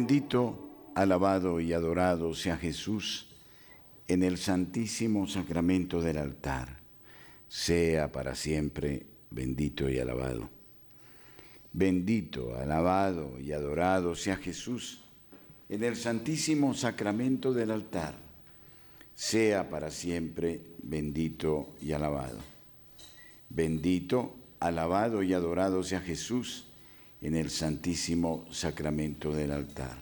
Bendito, alabado y adorado sea Jesús en el santísimo sacramento del altar. Sea para siempre bendito y alabado. Bendito, alabado y adorado sea Jesús en el santísimo sacramento del altar. Sea para siempre bendito y alabado. Bendito, alabado y adorado sea Jesús en el santísimo sacramento del altar.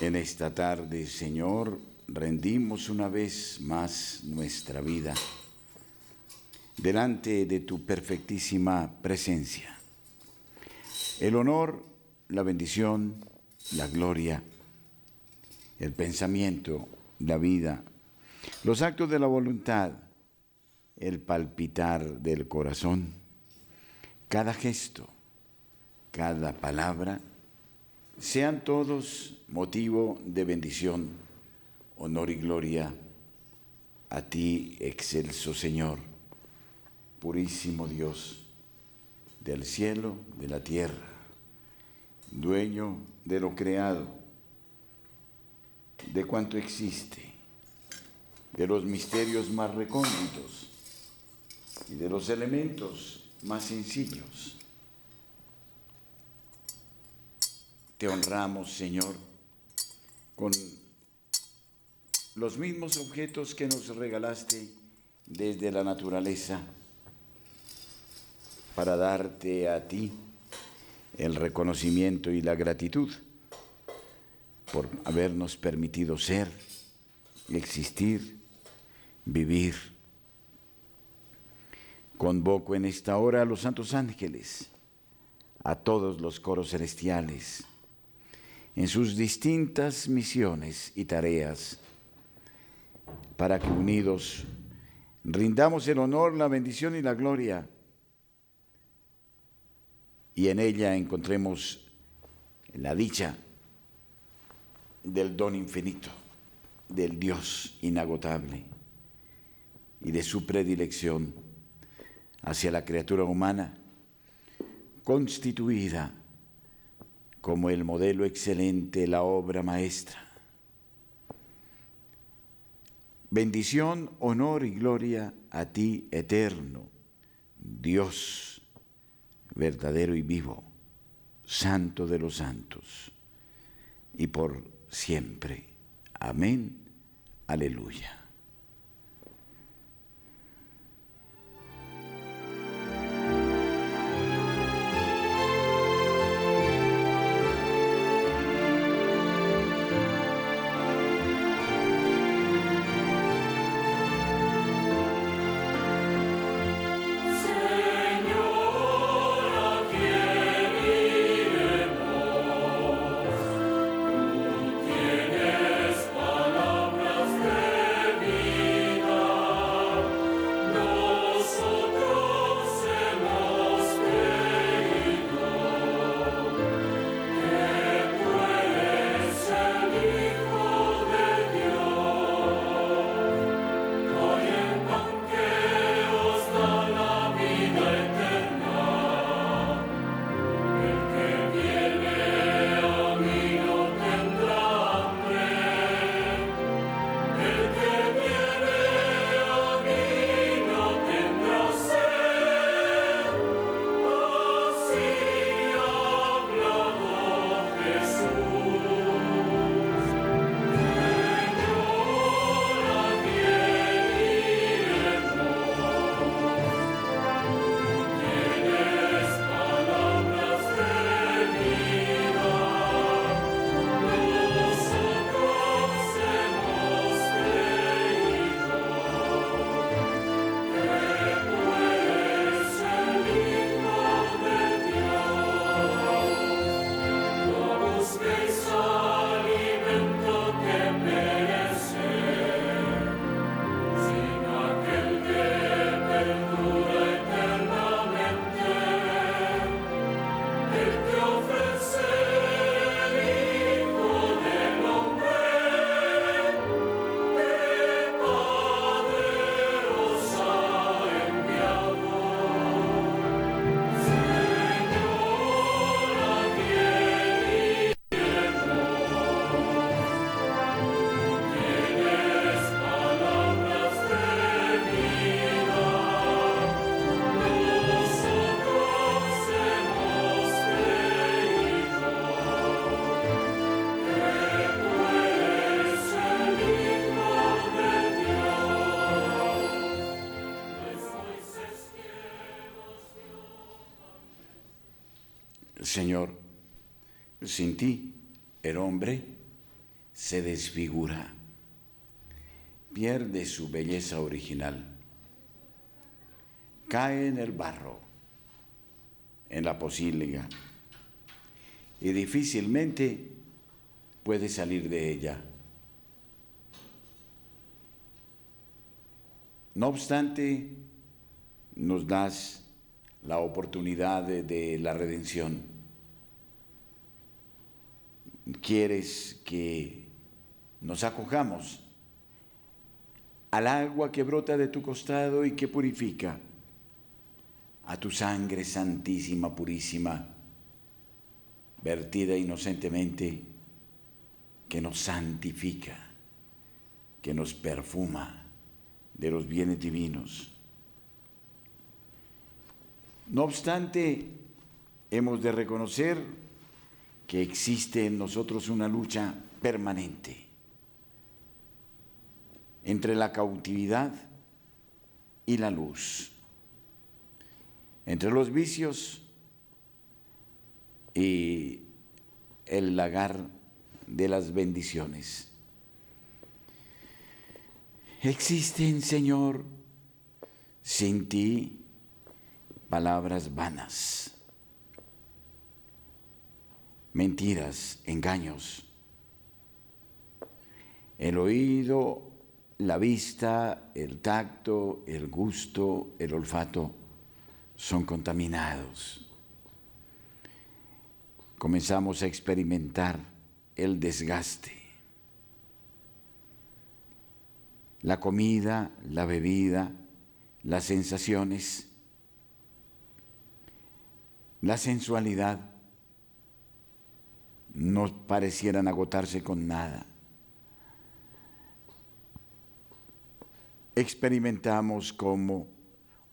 En esta tarde, Señor, rendimos una vez más nuestra vida delante de tu perfectísima presencia. El honor, la bendición, la gloria, el pensamiento, la vida, los actos de la voluntad, el palpitar del corazón, cada gesto, cada palabra, sean todos motivo de bendición, honor y gloria a ti, excelso Señor, purísimo Dios del cielo, de la tierra, dueño de lo creado, de cuanto existe de los misterios más recónditos y de los elementos más sencillos. Te honramos, Señor, con los mismos objetos que nos regalaste desde la naturaleza para darte a ti el reconocimiento y la gratitud por habernos permitido ser, existir vivir. Convoco en esta hora a los santos ángeles, a todos los coros celestiales, en sus distintas misiones y tareas, para que unidos rindamos el honor, la bendición y la gloria, y en ella encontremos la dicha del don infinito, del Dios inagotable y de su predilección hacia la criatura humana, constituida como el modelo excelente, la obra maestra. Bendición, honor y gloria a ti, eterno, Dios verdadero y vivo, santo de los santos, y por siempre. Amén. Aleluya. Señor, sin ti el hombre se desfigura, pierde su belleza original, cae en el barro, en la posíliga, y difícilmente puede salir de ella. No obstante, nos das la oportunidad de, la redención. Quieres que nos acojamos al agua que brota de tu costado y que purifica, a tu sangre santísima, purísima, vertida inocentemente, que nos santifica, que nos perfuma de los bienes divinos. No obstante, hemos de reconocer que existe en nosotros una lucha permanente entre la cautividad y la luz, entre los vicios y el lagar de las bendiciones. Existen, Señor, sin ti palabras vanas, mentiras, engaños. El oído, la vista, el tacto, el gusto, el olfato son contaminados. Comenzamos a experimentar el desgaste. La comida, la bebida, las sensaciones la sensualidad no parecieran agotarse con nada. Experimentamos como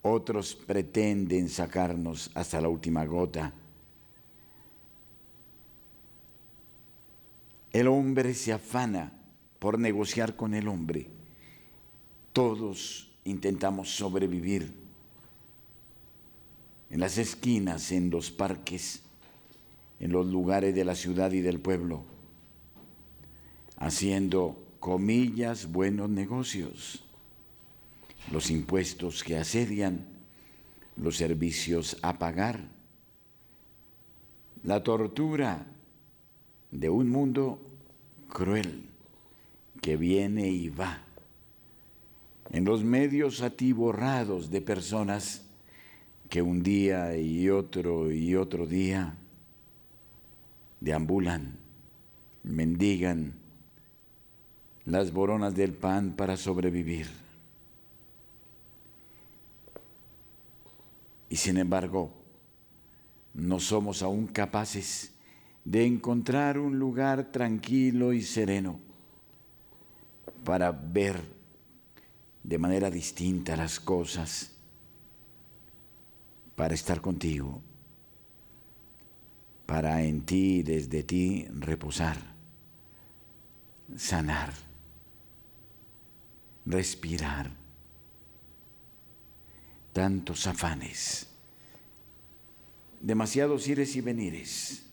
otros pretenden sacarnos hasta la última gota. El hombre se afana por negociar con el hombre. Todos intentamos sobrevivir en las esquinas, en los parques, en los lugares de la ciudad y del pueblo, haciendo comillas buenos negocios, los impuestos que asedian, los servicios a pagar, la tortura de un mundo cruel que viene y va, en los medios atiborrados de personas que un día y otro y otro día deambulan, mendigan las boronas del pan para sobrevivir. Y sin embargo, no somos aún capaces de encontrar un lugar tranquilo y sereno para ver de manera distinta las cosas para estar contigo, para en ti, desde ti, reposar, sanar, respirar. Tantos afanes, demasiados ires y venires.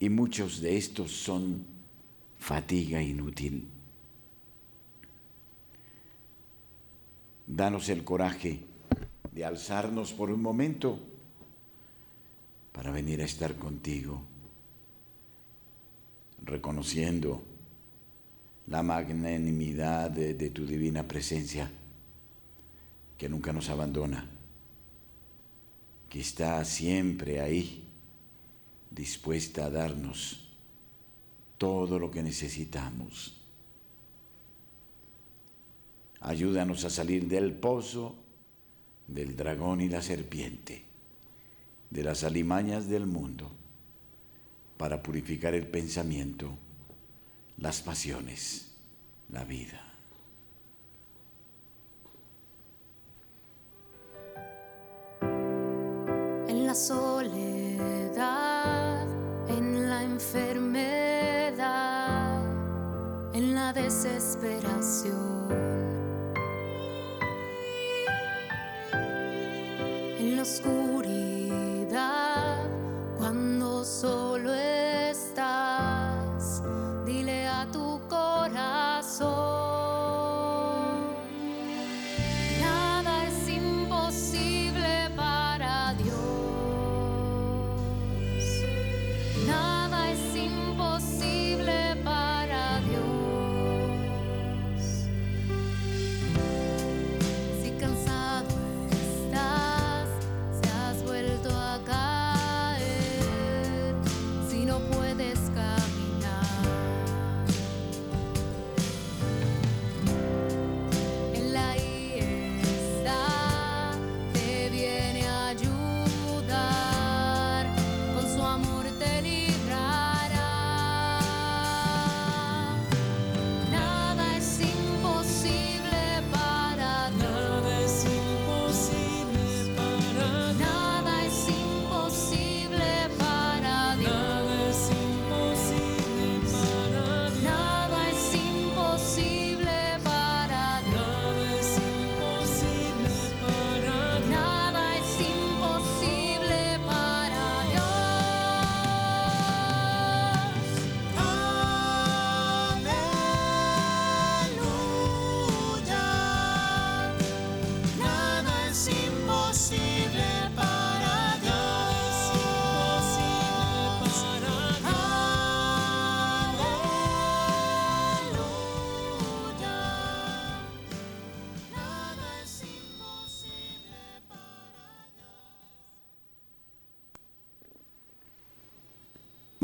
Y muchos de estos son fatiga inútil. Danos el coraje de alzarnos por un momento para venir a estar contigo, reconociendo la magnanimidad de, tu divina presencia, que nunca nos abandona, que está siempre ahí, dispuesta a darnos todo lo que necesitamos. Ayúdanos a salir del pozo del dragón y la serpiente, de las alimañas del mundo, para purificar el pensamiento, las pasiones, la vida. En la soledad, en la enfermedad, en la desesperación oscuridad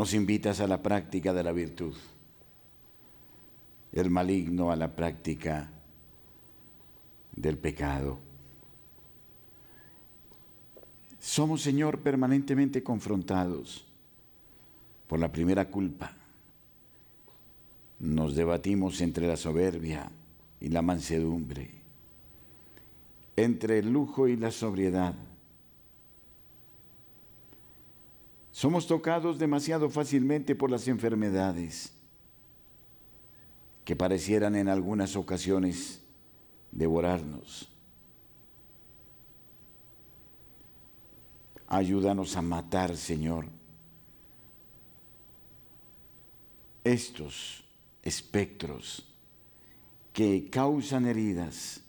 nos invitas a la práctica de la virtud, el maligno a la práctica del pecado. Somos, Señor, permanentemente confrontados por la primera culpa. Nos debatimos entre la soberbia y la mansedumbre, entre el lujo y la sobriedad. Somos tocados demasiado fácilmente por las enfermedades que parecieran en algunas ocasiones devorarnos. Ayúdanos a matar, Señor, estos espectros que causan heridas,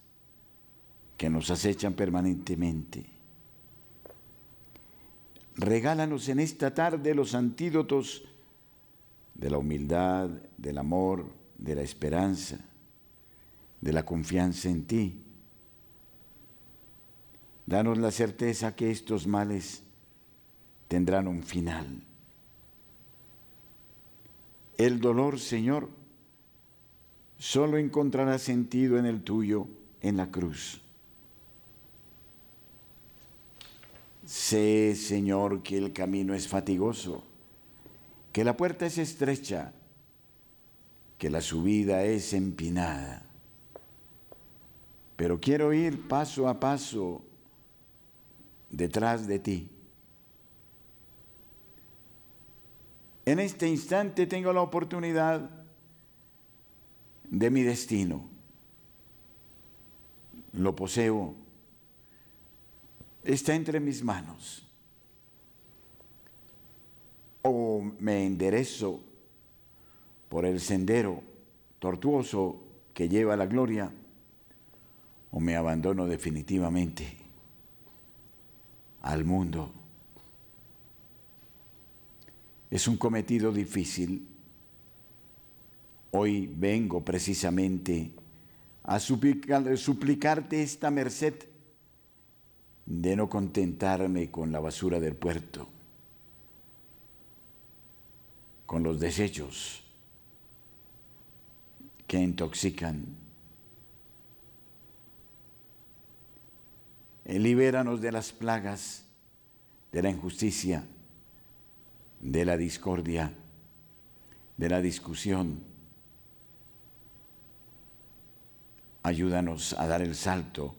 que nos acechan permanentemente. Regálanos en esta tarde los antídotos de la humildad, del amor, de la esperanza, de la confianza en ti. Danos la certeza que estos males tendrán un final. El dolor, Señor, solo encontrará sentido en el tuyo, en la cruz. Sé, Señor, que el camino es fatigoso, que la puerta es estrecha, que la subida es empinada. Pero quiero ir paso a paso detrás de ti. En este instante tengo la oportunidad de mi destino. Lo poseo está entre mis manos. O me enderezo por el sendero tortuoso que lleva a la gloria, o me abandono definitivamente al mundo. Es un cometido difícil. Hoy vengo precisamente a suplicarte esta merced de no contentarme con la basura del puerto, con los desechos que intoxican. Eh, libéranos de las plagas, de la injusticia, de la discordia, de la discusión. Ayúdanos a dar el salto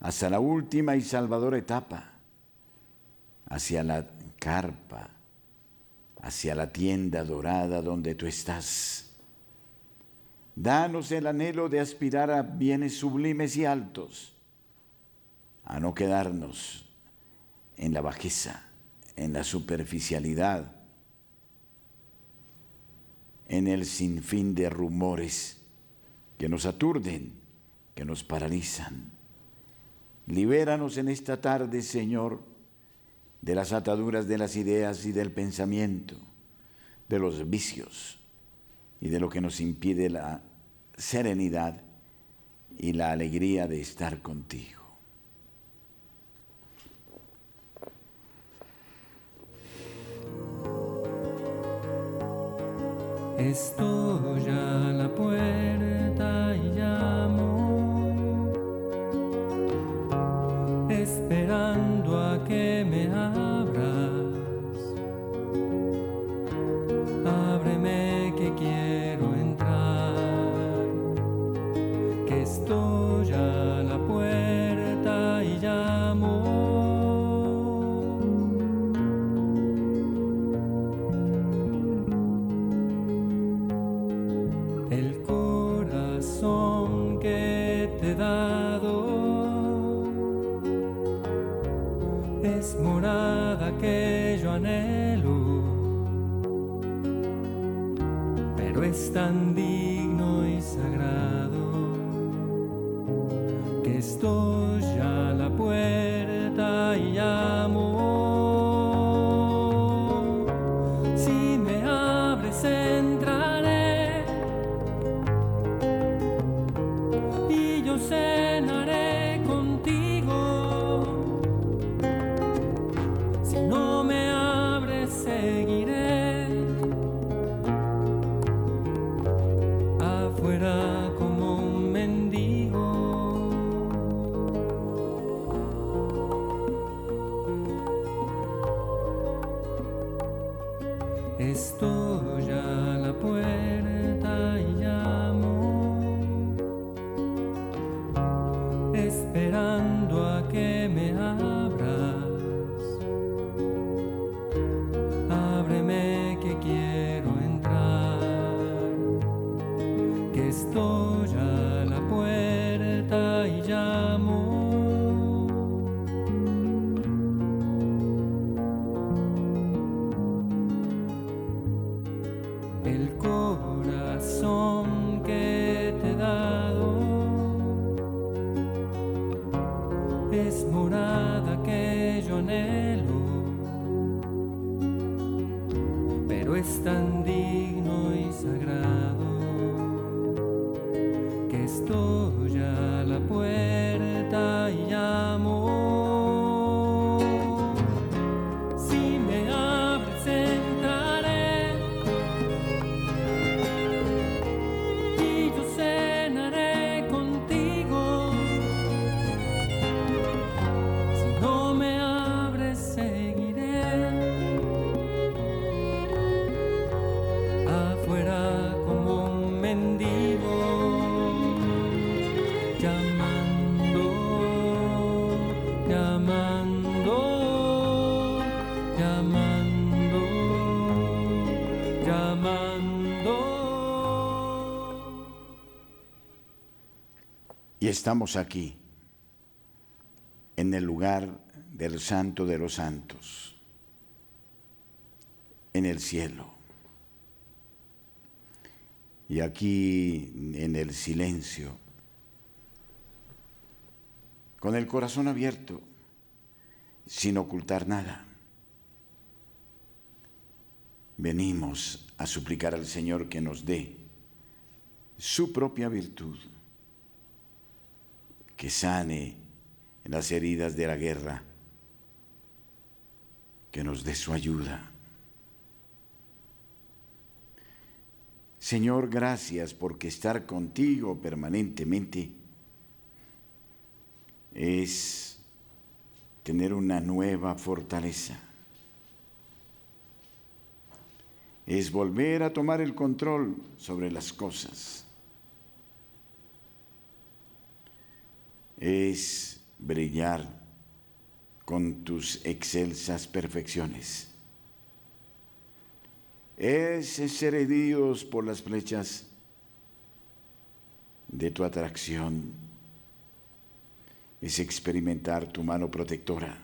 hasta la última y salvadora etapa, hacia la carpa, hacia la tienda dorada donde tú estás. Danos el anhelo de aspirar a bienes sublimes y altos, a no quedarnos en la bajeza, en la superficialidad, en el sinfín de rumores que nos aturden, que nos paralizan. Libéranos en esta tarde, Señor, de las ataduras de las ideas y del pensamiento, de los vicios y de lo que nos impide la serenidad y la alegría de estar contigo. La puerta esperando a que me abras. Estamos aquí, en el lugar del Santo de los Santos, en el cielo. Y aquí en el silencio, con el corazón abierto, sin ocultar nada. Venimos a suplicar al Señor que nos dé su propia virtud, que sane las heridas de la guerra, que nos dé su ayuda. Señor, gracias porque estar contigo permanentemente es tener una nueva fortaleza. Es volver a tomar el control sobre las cosas. Es brillar con tus excelsas perfecciones. Es ser heridos por las flechas de tu atracción. Es experimentar tu mano protectora.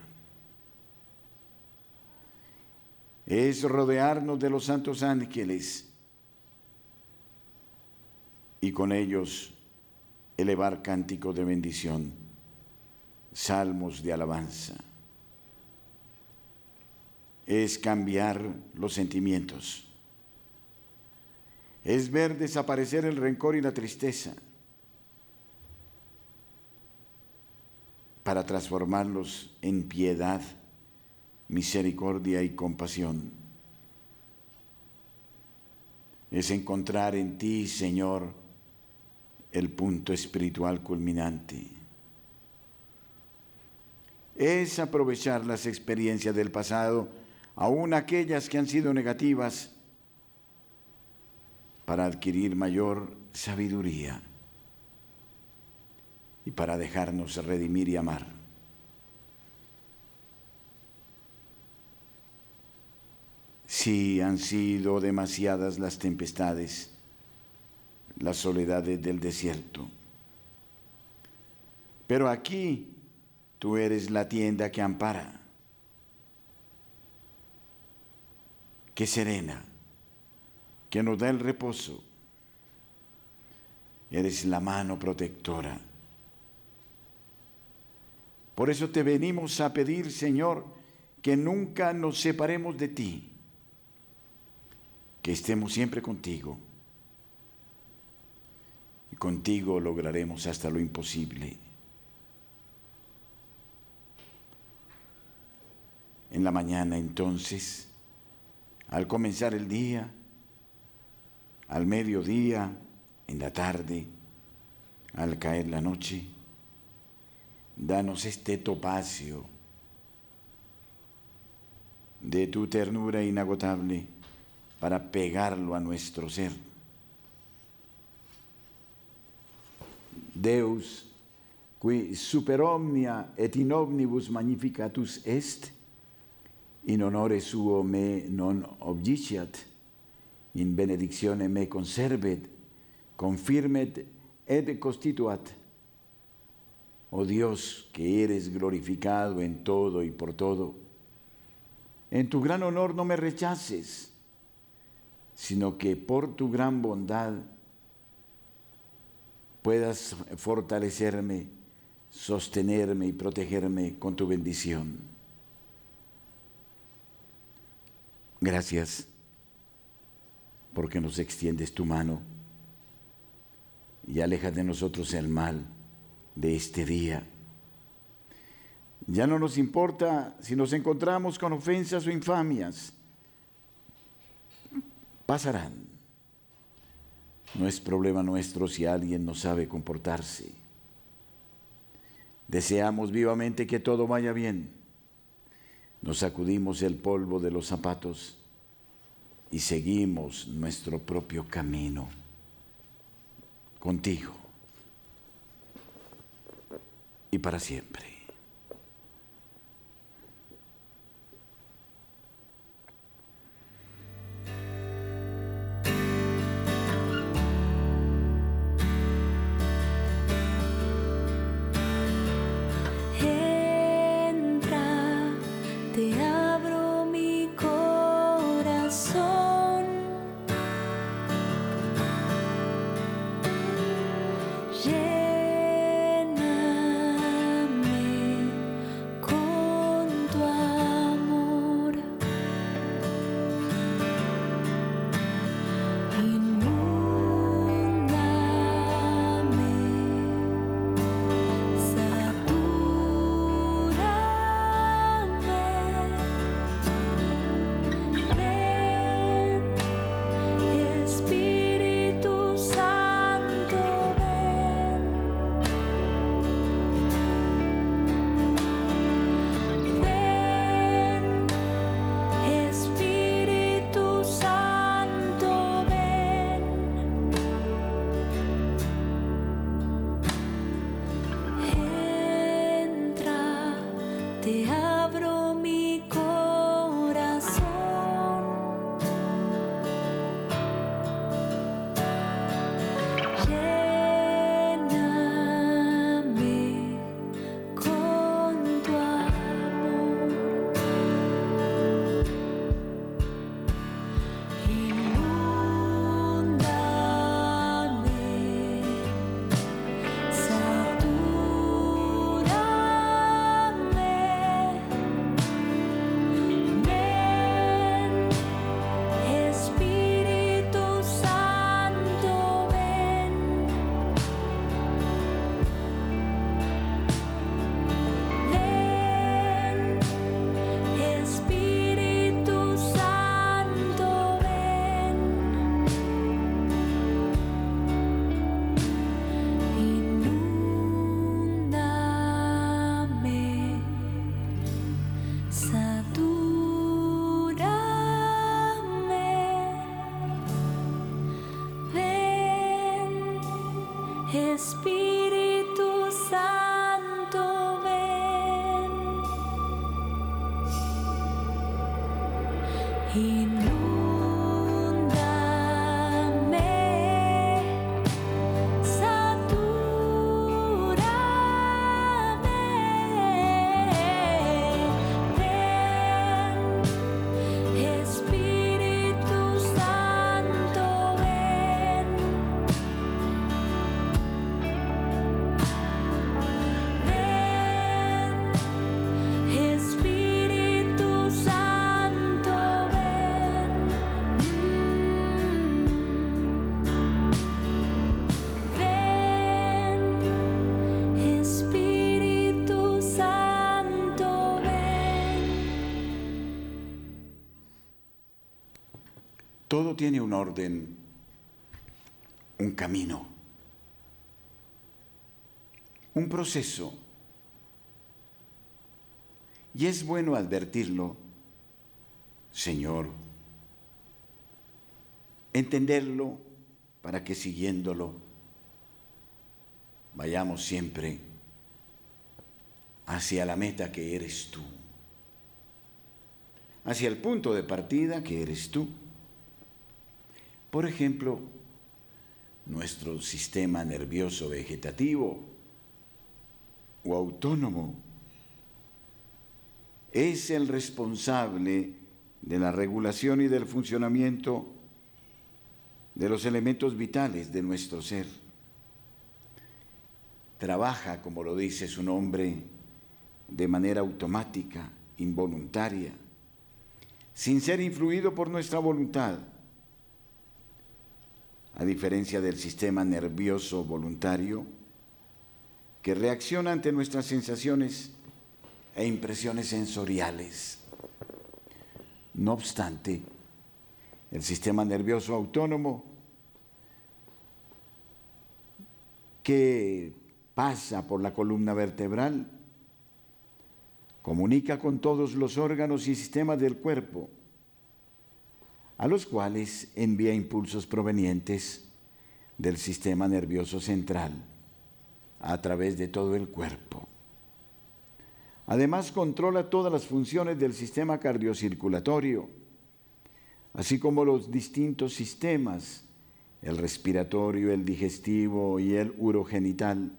Es rodearnos de los santos ángeles y con ellos elevar cánticos de bendición, salmos de alabanza. Es cambiar los sentimientos. Es ver desaparecer el rencor y la tristeza para transformarlos en piedad, misericordia y compasión. Es encontrar en ti, Señor, el punto espiritual culminante. Es aprovechar las experiencias del pasado, aun aquellas que han sido negativas, para adquirir mayor sabiduría y para dejarnos redimir y amar. Si han sido demasiadas las tempestades, las soledades del desierto. Pero aquí tú eres la tienda que ampara, que serena, que nos da el reposo. Eres la mano protectora. Por eso te venimos a pedir, Señor, que nunca nos separemos de ti, que estemos siempre contigo. Y contigo lograremos hasta lo imposible. En la mañana entonces, al comenzar el día, al mediodía, en la tarde, al caer la noche, danos este topacio de tu ternura inagotable para pegarlo a nuestro ser. Deus, qui super omnia et in omnibus magnificatus est, in honore suo me non obdiciat, in benedictione me conservet, confirmet et constituat. Oh Dios, que eres glorificado en todo y por todo, en tu gran honor no me rechaces, sino que por tu gran bondad puedas fortalecerme, sostenerme y protegerme con tu bendición. Gracias porque nos extiendes tu mano y alejas de nosotros el mal de este día. Ya no nos importa si nos encontramos con ofensas o infamias. Pasarán. No es problema nuestro si alguien no sabe comportarse. Deseamos vivamente que todo vaya bien. Nos sacudimos el polvo de los zapatos y seguimos nuestro propio camino contigo y para siempre. Tiene un orden, un camino, un proceso. Y es bueno advertirlo, Señor, entenderlo para que siguiéndolo vayamos siempre hacia la meta que eres tú, hacia el punto de partida que eres tú. Por ejemplo, nuestro sistema nervioso vegetativo o autónomo es el responsable de la regulación y del funcionamiento de los elementos vitales de nuestro ser. Trabaja, como lo dice su nombre, de manera automática, involuntaria, sin ser influido por nuestra voluntad, a diferencia del sistema nervioso voluntario, que reacciona ante nuestras sensaciones e impresiones sensoriales. No obstante, el sistema nervioso autónomo que pasa por la columna vertebral comunica con todos los órganos y sistemas del cuerpo, a los cuales envía impulsos provenientes del sistema nervioso central a través de todo el cuerpo. Además, controla todas las funciones del sistema cardiocirculatorio, así como los distintos sistemas, el respiratorio, el digestivo y el urogenital.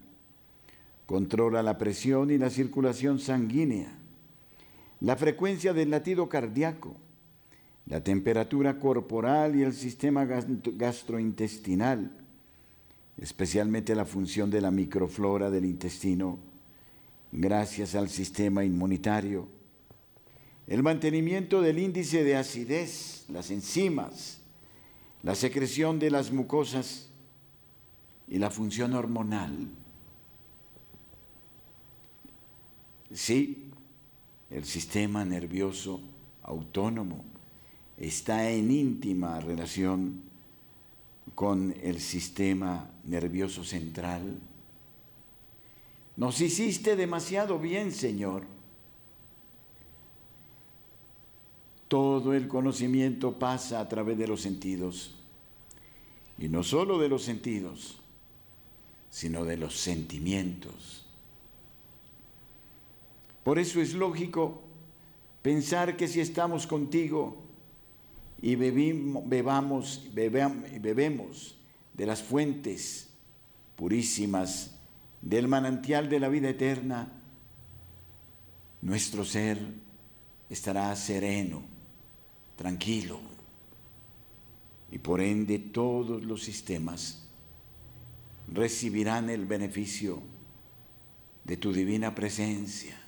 Controla la presión y la circulación sanguínea, la frecuencia del latido cardíaco, la temperatura corporal y el sistema gastrointestinal, especialmente la función de la microflora del intestino gracias al sistema inmunitario. El mantenimiento del índice de acidez, las enzimas, la secreción de las mucosas y la función hormonal. Sí, el sistema nervioso autónomo está en íntima relación con el sistema nervioso central nos hiciste demasiado bien, Señor. Todo el conocimiento pasa a través de los sentidos. Y no solo de los sentidos, sino de los sentimientos. Por eso es lógico pensar que si estamos contigo y bebamos, bebemos de las fuentes purísimas del manantial de la vida eterna, nuestro ser estará sereno, tranquilo, y por ende todos los sistemas recibirán el beneficio de tu divina presencia.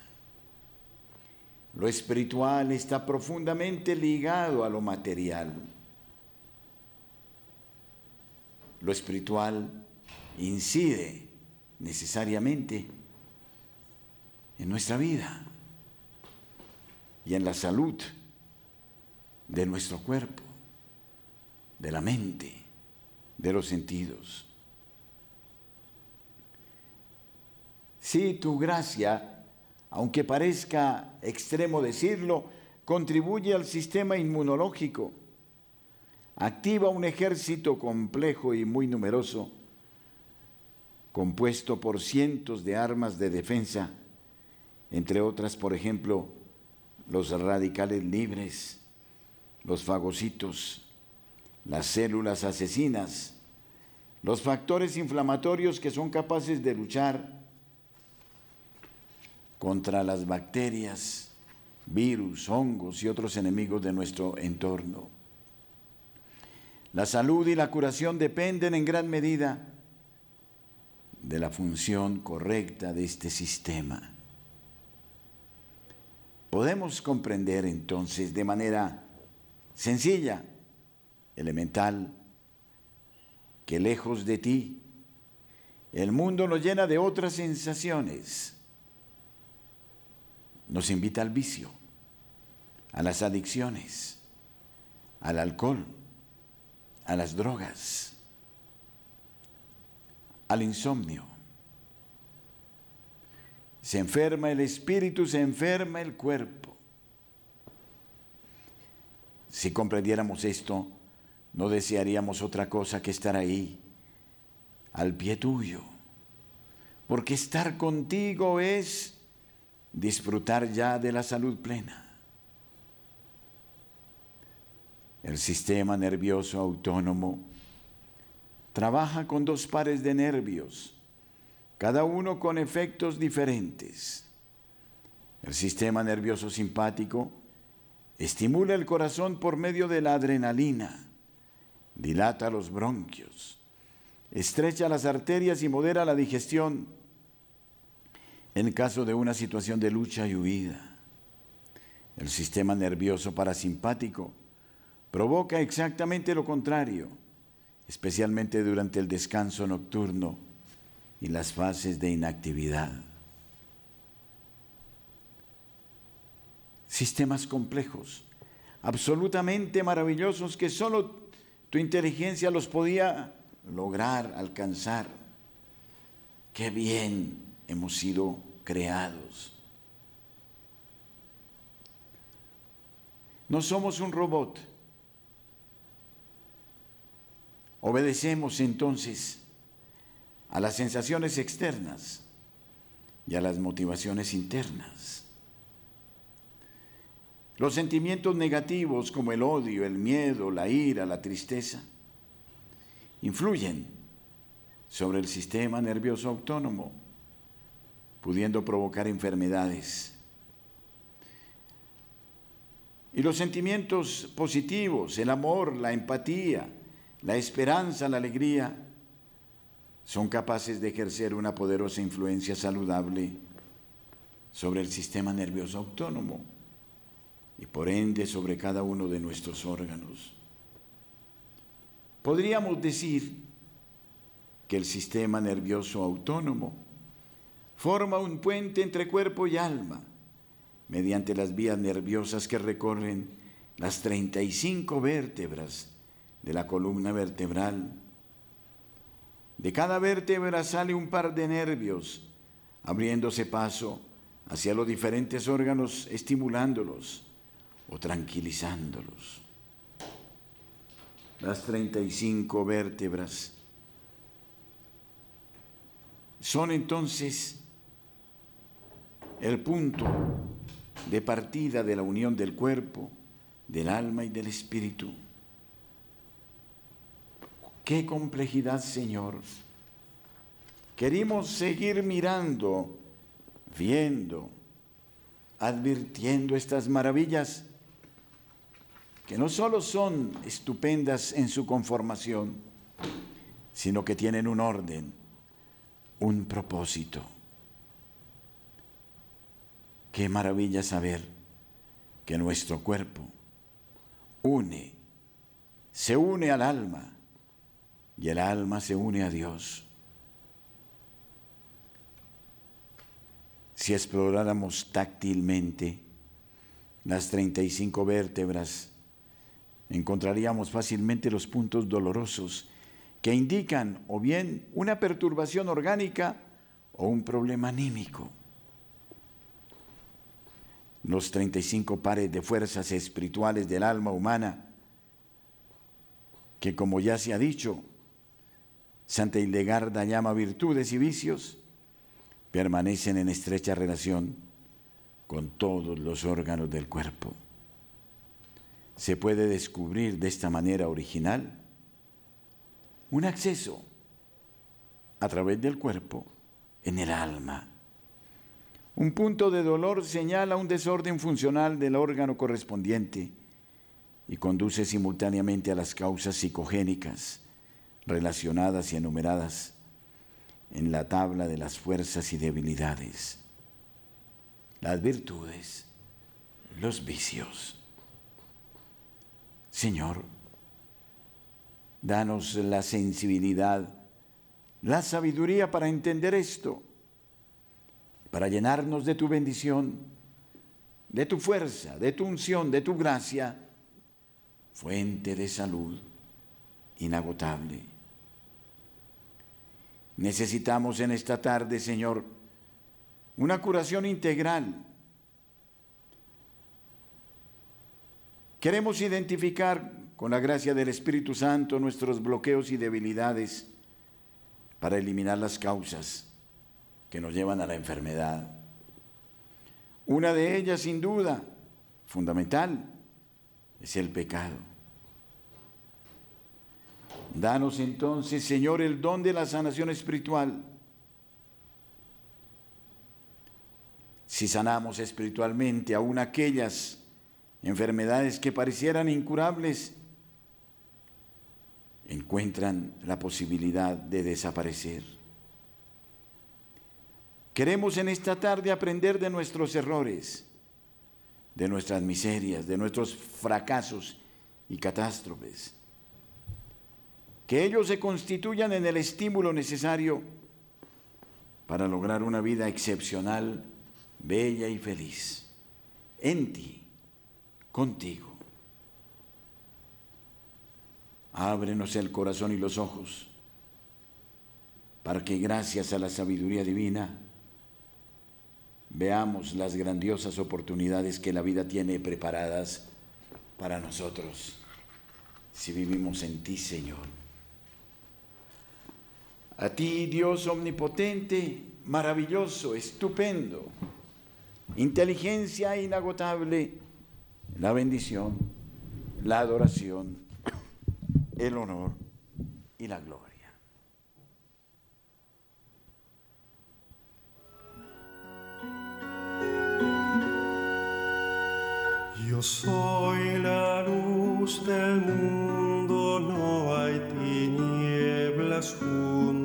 Lo espiritual está profundamente ligado a lo material. Lo espiritual incide necesariamente en nuestra vida y en la salud de nuestro cuerpo, de la mente, de los sentidos. Si tu gracia, aunque parezca extremo decirlo, contribuye al sistema inmunológico, activa un ejército complejo y muy numeroso compuesto por cientos de armas de defensa, entre otras, por ejemplo, los radicales libres, los fagocitos, las células asesinas, los factores inflamatorios que son capaces de luchar contra las bacterias, virus, hongos y otros enemigos de nuestro entorno. La salud y la curación dependen en gran medida de la función correcta de este sistema. Podemos comprender entonces de manera sencilla, elemental, que lejos de ti, el mundo nos llena de otras sensaciones. Nos invita al vicio, a las adicciones, al alcohol, a las drogas al insomnio. Se enferma el espíritu, se enferma el cuerpo. Si comprendiéramos esto, no desearíamos otra cosa que estar ahí, al pie tuyo. Porque estar contigo es disfrutar ya de la salud plena. El sistema nervioso autónomo trabaja con dos pares de nervios, cada uno con efectos diferentes. El sistema nervioso simpático estimula el corazón por medio de la adrenalina, dilata los bronquios, estrecha las arterias y modera la digestión en caso de una situación de lucha y huida. El sistema nervioso parasimpático provoca exactamente lo contrario, especialmente durante el descanso nocturno y las fases de inactividad. Sistemas complejos, absolutamente maravillosos que solo tu inteligencia los podía lograr, alcanzar. Qué bien hemos sido creados. No somos un robot. Obedecemos entonces a las sensaciones externas y a las motivaciones internas. Los sentimientos negativos como el odio, el miedo, la ira, la tristeza, influyen sobre el sistema nervioso autónomo, pudiendo provocar enfermedades. Y los sentimientos positivos, el amor, la empatía, la esperanza, la alegría, son capaces de ejercer una poderosa influencia saludable sobre el sistema nervioso autónomo y por ende sobre cada uno de nuestros órganos. Podríamos decir que el sistema nervioso autónomo forma un puente entre cuerpo y alma mediante las vías nerviosas que recorren las 35 vértebras de la columna vertebral. De cada vértebra sale un par de nervios, abriéndose paso hacia los diferentes órganos, estimulándolos o tranquilizándolos. Las 35 vértebras son entonces el punto de partida de la unión del cuerpo, del alma y del espíritu. Qué complejidad, Señor. Queremos seguir mirando, viendo, advirtiendo estas maravillas que no solo son estupendas en su conformación, sino que tienen un orden, un propósito. Qué maravilla saber que nuestro cuerpo une, se une al alma y el alma se une a Dios. Si exploráramos táctilmente las 35 vértebras, encontraríamos fácilmente los puntos dolorosos que indican o bien una perturbación orgánica o un problema anímico. Los 35 pares de fuerzas espirituales del alma humana, que como ya se ha dicho, Santa Hildegarda llama virtudes y vicios, permanecen en estrecha relación con todos los órganos del cuerpo. Se puede descubrir de esta manera original un acceso a través del cuerpo en el alma. Un punto de dolor señala un desorden funcional del órgano correspondiente y conduce simultáneamente a las causas psicogénicas relacionadas y enumeradas en la tabla de las fuerzas y debilidades, las virtudes, los vicios. Señor, danos la sensibilidad, la sabiduría para entender esto, para llenarnos de tu bendición, de tu fuerza, de tu unción, de tu gracia, fuente de salud inagotable. Necesitamos en esta tarde, Señor, una curación integral. Queremos identificar con la gracia del Espíritu Santo nuestros bloqueos y debilidades para eliminar las causas que nos llevan a la enfermedad. Una de ellas, sin duda, fundamental, es el pecado. Danos entonces, Señor, el don de la sanación espiritual. Si sanamos espiritualmente aún aquellas enfermedades que parecieran incurables, encuentran la posibilidad de desaparecer. Queremos en esta tarde aprender de nuestros errores, de nuestras miserias, de nuestros fracasos y catástrofes. Que ellos se constituyan en el estímulo necesario para lograr una vida excepcional, bella y feliz. En ti, contigo. Ábrenos el corazón y los ojos para que gracias a la sabiduría divina veamos las grandiosas oportunidades que la vida tiene preparadas para nosotros si vivimos en ti, Señor. A ti, Dios omnipotente, maravilloso, estupendo, inteligencia inagotable, la bendición, la adoración, el honor y la gloria. Yo soy la luz del mundo, no hay tinieblas junto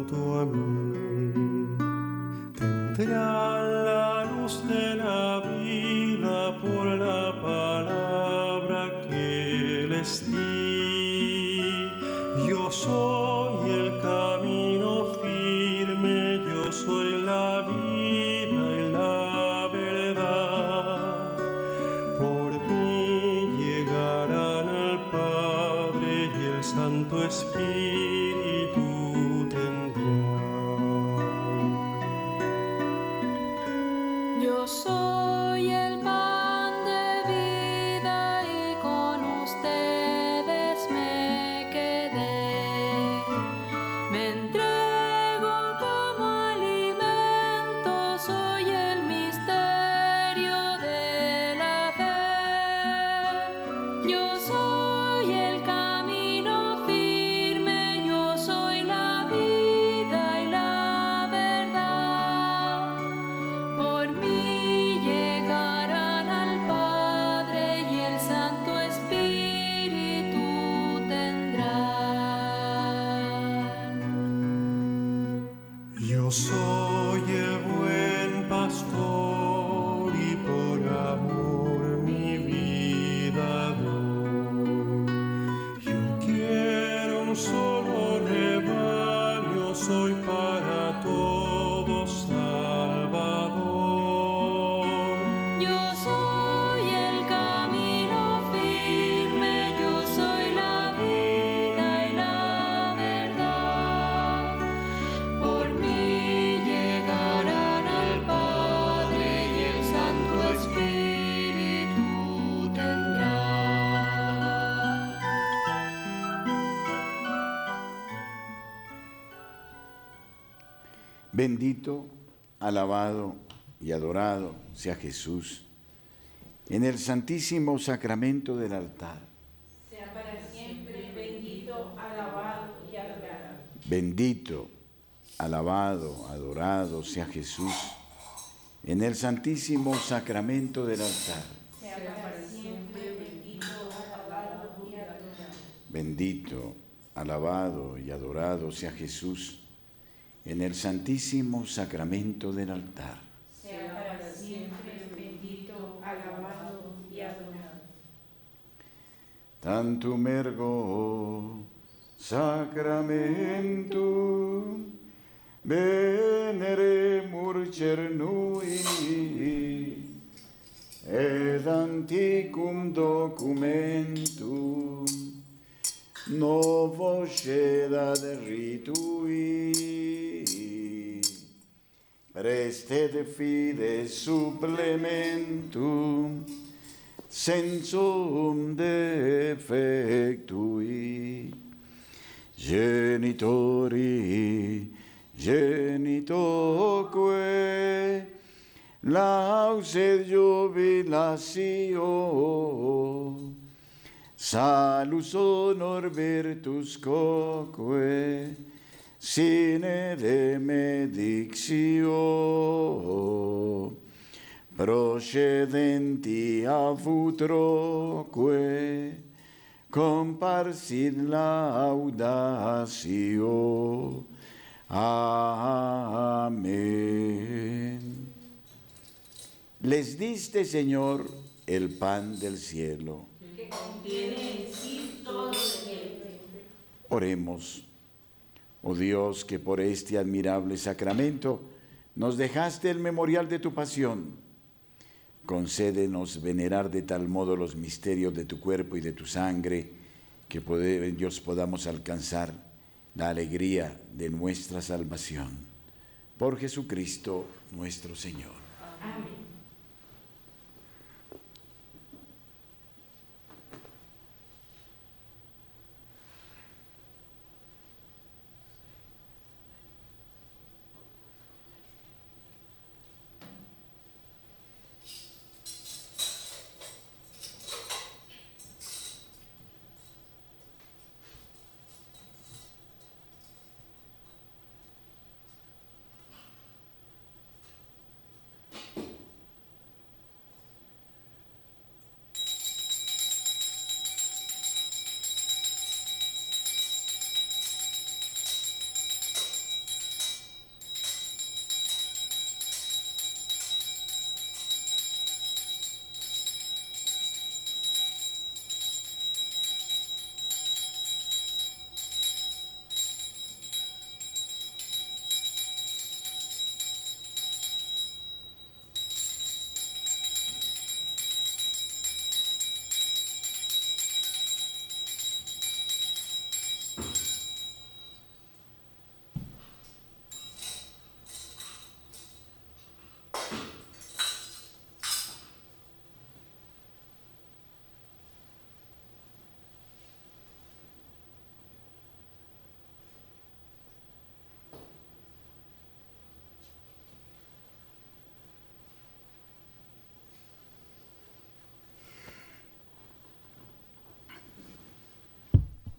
Bendito, alabado y adorado sea Jesús en el santísimo sacramento del altar. sea para siempre bendito, alabado y adorado. Bendito, alabado, adorado sea Jesús en el santísimo sacramento del altar. Sea para siempre bendito, alabado y adorado. Bendito, alabado y adorado sea Jesús en el santísimo sacramento del altar. Sea para siempre bendito, alabado y adorado. Tantum ergo sacramentum veneremur cernui ed anticum documentum novo scedat ritui prestet fide supplementum sensum defectui genitori genitoque lauset jubilatio, salus honor virtus coque, sine benedictio, procedenti a futroque, comparsit laudatio. Amén. Les diste, Señor, el pan del cielo. Oremos. Oh Dios, que por este admirable sacramento nos dejaste el memorial de tu pasión. Concédenos venerar de tal modo los misterios de tu cuerpo y de tu sangre, que poder- podamos alcanzar la alegría de nuestra salvación. Por Jesucristo nuestro Señor.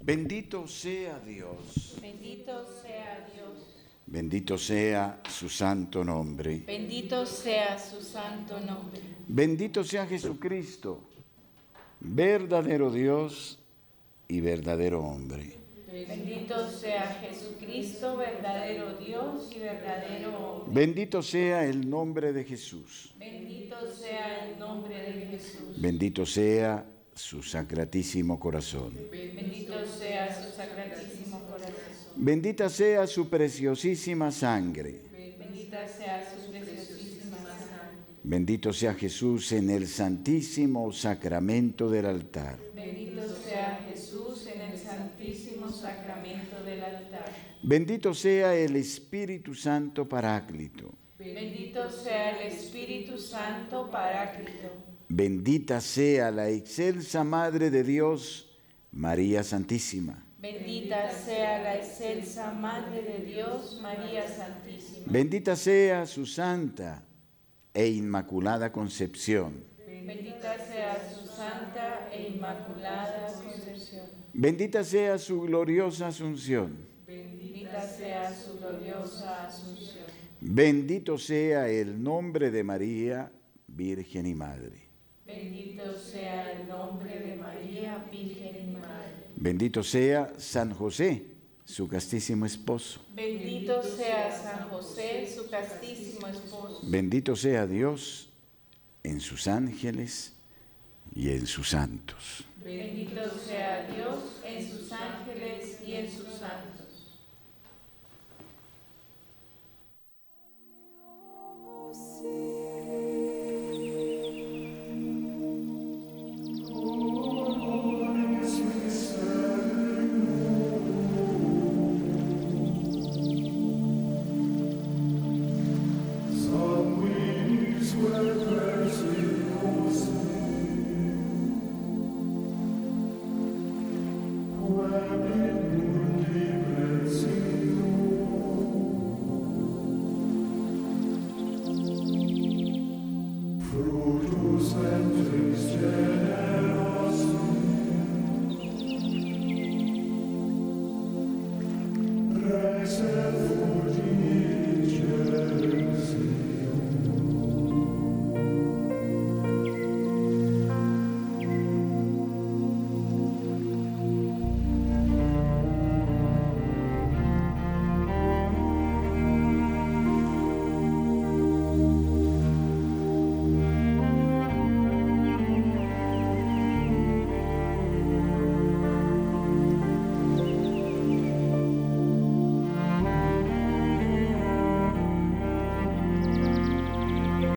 Bendito sea Dios. Bendito sea Dios. Bendito sea su santo nombre. Bendito sea su santo nombre. Bendito sea Jesucristo, verdadero Dios y verdadero hombre. Bendito sea Jesucristo, verdadero Dios y verdadero hombre. Bendito sea el nombre de Jesús. Bendito sea el nombre de Jesús. Bendito sea su sacratísimo corazón. Bendito sea su sacratísimo corazón. Bendita sea su preciosísima sangre. Bendita sea su preciosísima sangre. Bendito sea Jesús en el santísimo sacramento del altar. Bendito sea Jesús en el santísimo sacramento del altar. Bendito sea el Espíritu Santo Paráclito. Bendito sea el Espíritu Santo Paráclito. Bendita sea la excelsa Madre de Dios, María Santísima. Bendita sea la excelsa Madre de Dios, María Santísima. Bendita sea su santa e inmaculada concepción. Bendita sea su santa e inmaculada concepción. Bendita sea su gloriosa asunción. Bendita sea su gloriosa asunción. Bendito sea el nombre de María, Virgen y Madre. Bendito sea el nombre de María, Virgen y Madre. Bendito sea San José, su castísimo esposo. Bendito sea San José, su castísimo esposo. Bendito sea Dios en sus ángeles y en sus santos. Bendito sea Dios en sus ángeles y en sus santos.